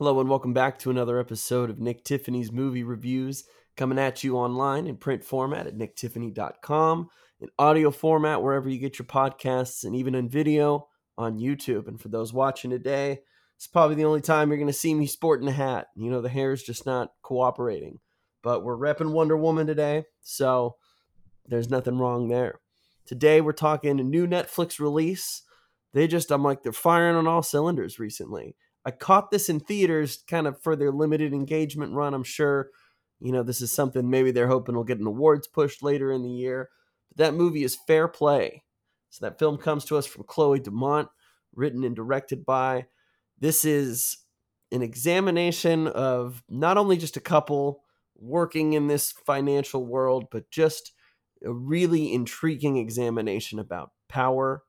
Hello and welcome back to another episode of Nick Tiffany's movie reviews, coming at you online in print format at nicktiffany.com, in audio format wherever you get your podcasts, and even in video on YouTube. And for those watching today, it's probably the only time you're going to see me sporting a hat. You know, the hair is just not cooperating. But we're repping Wonder Woman today, so there's nothing wrong there. Today we're talking a new Netflix release. They just, I'm like, they're firing on all cylinders recently. I caught this in theaters kind of for their limited engagement run. I'm sure, you know, this is something maybe they're hoping will get an awards push later in the year. But that movie is Fair Play. So that film comes to us from Chloe Domont, written and directed by. This is an examination of not only just a couple working in this financial world, but just a really intriguing examination about power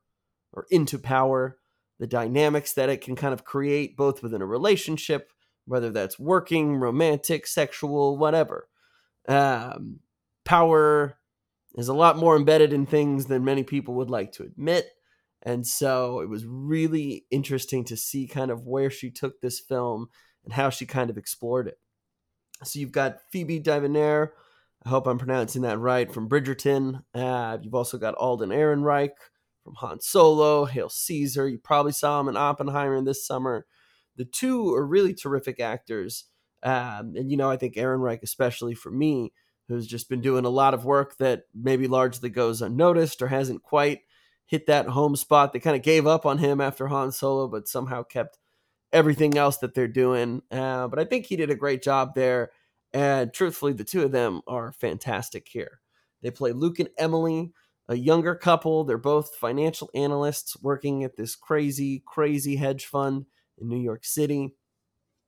or into power the dynamics that it can kind of create both within a relationship, whether that's working, romantic, sexual, whatever. Um, power is a lot more embedded in things than many people would like to admit. And so it was really interesting to see kind of where she took this film and how she kind of explored it. So you've got Phoebe Dynevor, I hope I'm pronouncing that right, from Bridgerton. Uh, you've also got Alden Ehrenreich, from Han Solo, Hail Caesar. You probably saw him in Oppenheimer this summer. The two are really terrific actors. Um, and, you know, I think Ehrenreich, especially for me, who's just been doing a lot of work that maybe largely goes unnoticed or hasn't quite hit that home spot. They kind of gave up on him after Han Solo, but somehow kept everything else that they're doing. Uh, but I think he did a great job there. And truthfully, the two of them are fantastic here. They play Luke and Emily, a younger couple. They're both financial analysts working at this crazy, crazy hedge fund in New York City,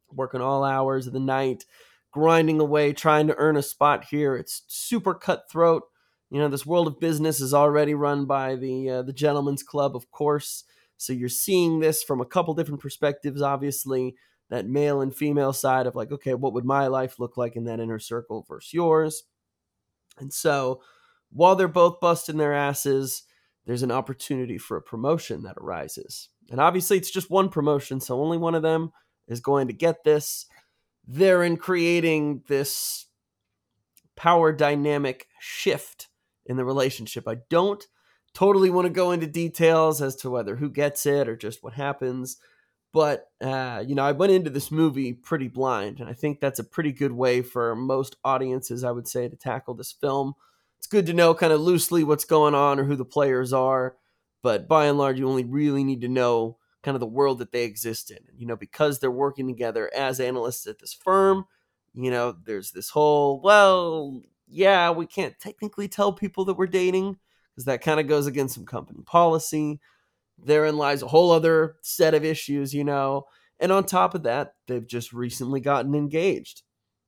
working all hours of the night, grinding away, trying to earn a spot here. It's super cutthroat. You know, this world of business is already run by the uh, the gentleman's club, of course. So you're seeing this from a couple different perspectives, obviously. That male and female side of like, okay, what would my life look like in that inner circle versus yours? And so while they're both busting their asses, there's an opportunity for a promotion that arises. And obviously, it's just one promotion, so only one of them is going to get this. They're in creating this power dynamic shift in the relationship. I don't totally want to go into details as to whether who gets it or just what happens. But, uh, you know, I went into this movie pretty blind, and I think that's a pretty good way for most audiences, I would say, to tackle this film it's good to know kind of loosely what's going on or who the players are. But by and large, you only really need to know kind of the world that they exist in. You know, because they're working together as analysts at this firm, you know, there's this whole, well, yeah, we can't technically tell people that we're dating because that kind of goes against some company policy. Therein lies a whole other set of issues, you know. And on top of that, they've just recently gotten engaged,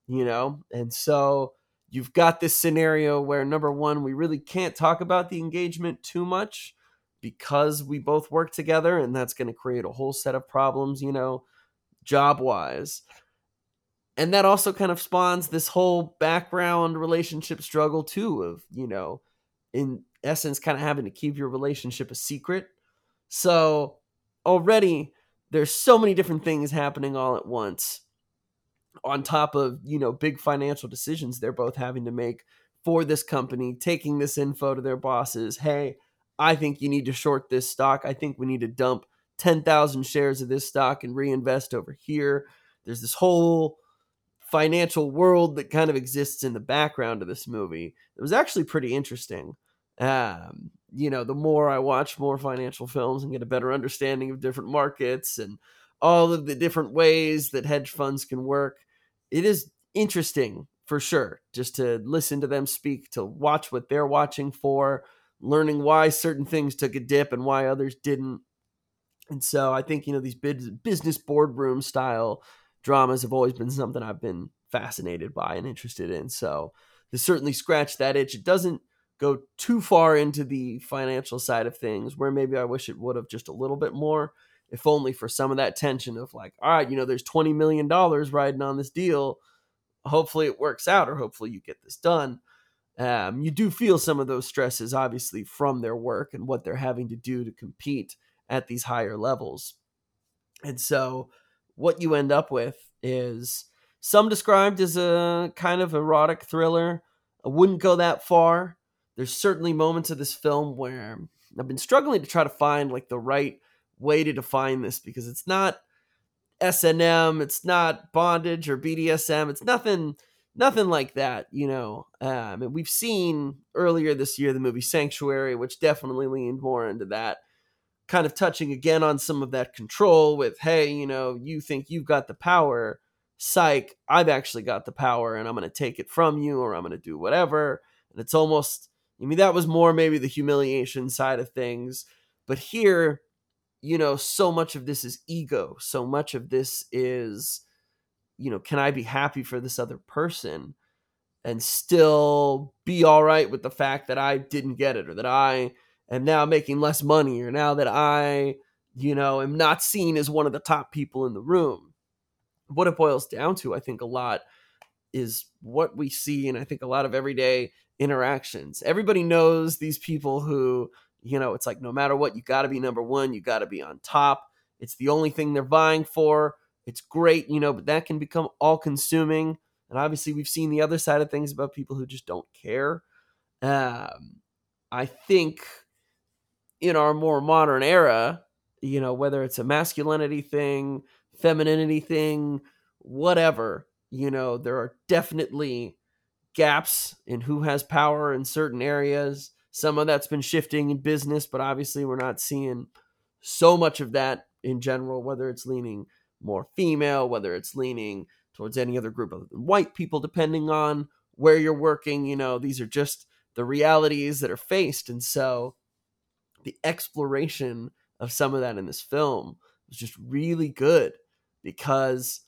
you know. And so you've got this scenario where number one, we really can't talk about the engagement too much because we both work together, and that's going to create a whole set of problems, you know, job wise. And that also kind of spawns this whole background relationship struggle, too, of, you know, in essence, kind of having to keep your relationship a secret. So already there's so many different things happening all at once on top of you know big financial decisions they're both having to make for this company taking this info to their bosses hey i think you need to short this stock. I think we need to dump 10,000 shares of this stock and reinvest over here. There's this whole financial world that kind of exists in the background of this movie. It was actually pretty interesting. Um, you know the more i watch more financial films and get a better understanding of different markets and all of the different ways that hedge funds can work it is interesting for sure just to listen to them speak, to watch what they're watching for, learning why certain things took a dip and why others didn't. And so I think, you know, these business boardroom style dramas have always been something I've been fascinated by and interested in. So to certainly scratch that itch, it doesn't go too far into the financial side of things where maybe I wish it would have just a little bit more if only for some of that tension of like, all right, you know, there's $20 million riding on this deal. Hopefully it works out, or hopefully you get this done. Um, you do feel some of those stresses, obviously, from their work and what they're having to do to compete at these higher levels. And so what you end up with is some described as a kind of erotic thriller. I wouldn't go that far. There's certainly moments of this film where I've been struggling to try to find like the right way to define this because it's not S&M, it's not bondage or BDSM, it's nothing nothing like that, you know. Um, and we've seen earlier this year the movie Sanctuary, which definitely leaned more into that, kind of touching again on some of that control with, hey, you know, you think you've got the power, psych, I've actually got the power and I'm going to take it from you or I'm going to do whatever. And it's almost, I mean, that was more maybe the humiliation side of things. But here, you know, so much of this is ego. So much of this is, you know, can I be happy for this other person and still be all right with the fact that I didn't get it or that I am now making less money or now that I, you know, am not seen as one of the top people in the room? what it boils down to, I think, a lot is what we see, and I think a lot of everyday interactions. Everybody knows these people who, you know, it's like no matter what, you got to be number one, you got to be on top. It's the only thing they're vying for. It's great, you know, but that can become all consuming. And obviously, we've seen the other side of things about people who just don't care. Um, I think in our more modern era, you know, whether it's a masculinity thing, femininity thing, whatever. You know, there are definitely gaps in who has power in certain areas. Some of that's been shifting in business, but obviously we're not seeing so much of that in general, whether it's leaning more female, whether it's leaning towards any other group of white people, depending on where you're working. You know, these are just the realities that are faced. And so the exploration of some of that in this film was just really good because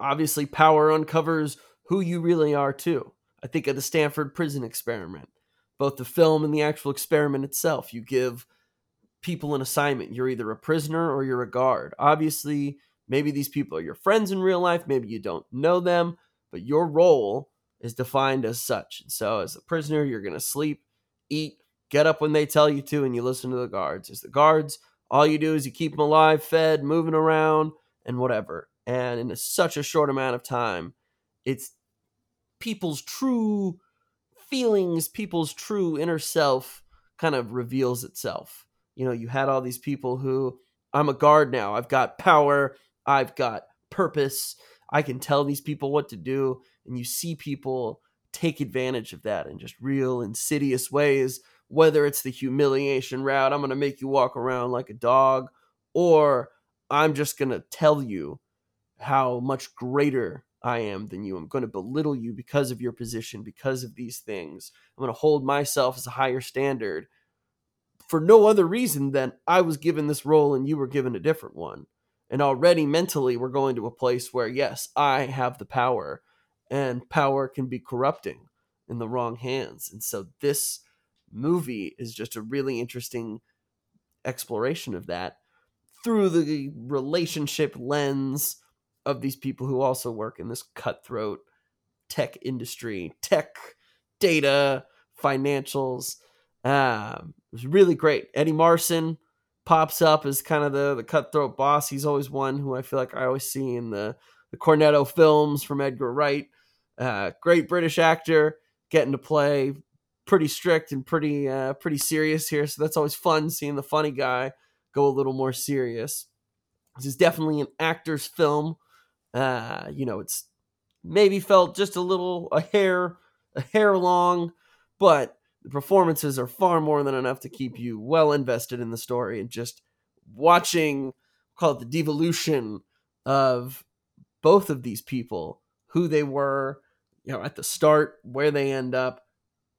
obviously power uncovers who you really are too. I think of the Stanford prison experiment, both the film and the actual experiment itself. You give people an assignment. You're either a prisoner or you're a guard. Obviously, maybe these people are your friends in real life, maybe you don't know them, but your role is defined as such. And so, as a prisoner, you're going to sleep, eat, get up when they tell you to, and you listen to the guards. As the guards, all you do is you keep them alive, fed, moving around, and whatever. And in a, such a short amount of time, it's people's true feelings, people's true inner self kind of reveals itself. You know, you had all these people who, I'm a guard now, I've got power, I've got purpose, I can tell these people what to do. And you see people take advantage of that in just real insidious ways, whether it's the humiliation route, I'm going to make you walk around like a dog, or I'm just going to tell you how much greater I am than you. I'm going to belittle you because of your position, because of these things. I'm going to hold myself as a higher standard for no other reason than I was given this role and you were given a different one. And already mentally, we're going to a place where, yes, I have the power, and power can be corrupting in the wrong hands. And so, this movie is just a really interesting exploration of that through the relationship lens of these people who also work in this cutthroat tech industry, tech, data, financials. Um, it was really great. Eddie Marsan pops up as kind of the, the cutthroat boss. He's always one who I feel like I always see in the, the Cornetto films from Edgar Wright. Uh, great British actor getting to play pretty strict and pretty uh, pretty serious here. So that's always fun seeing the funny guy go a little more serious. This is definitely an actor's film. Uh, you know, it's maybe felt just a little a hair a hair long, but the performances are far more than enough to keep you well invested in the story and just watching call it the devolution of both of these people, who they were, you know, at the start, where they end up.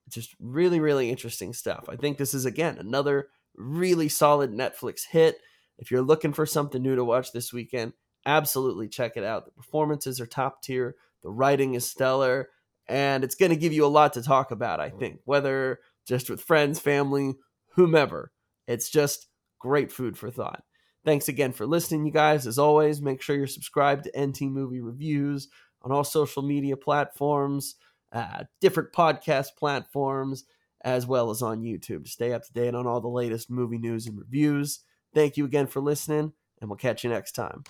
Just really, really interesting stuff. I think this is again another really solid Netflix hit. If you're looking for something new to watch this weekend, absolutely check it out. The performances are top tier, the writing is stellar, and it's going to give you a lot to talk about, I think, whether just with friends, family, whomever. It's just great food for thought. Thanks again for listening, you guys. As always, make sure you're subscribed to NT Movie Reviews on all social media platforms, uh, different podcast platforms as well as on YouTube to stay up to date on all the latest movie news and reviews. Thank you again for listening, and we'll catch you next time.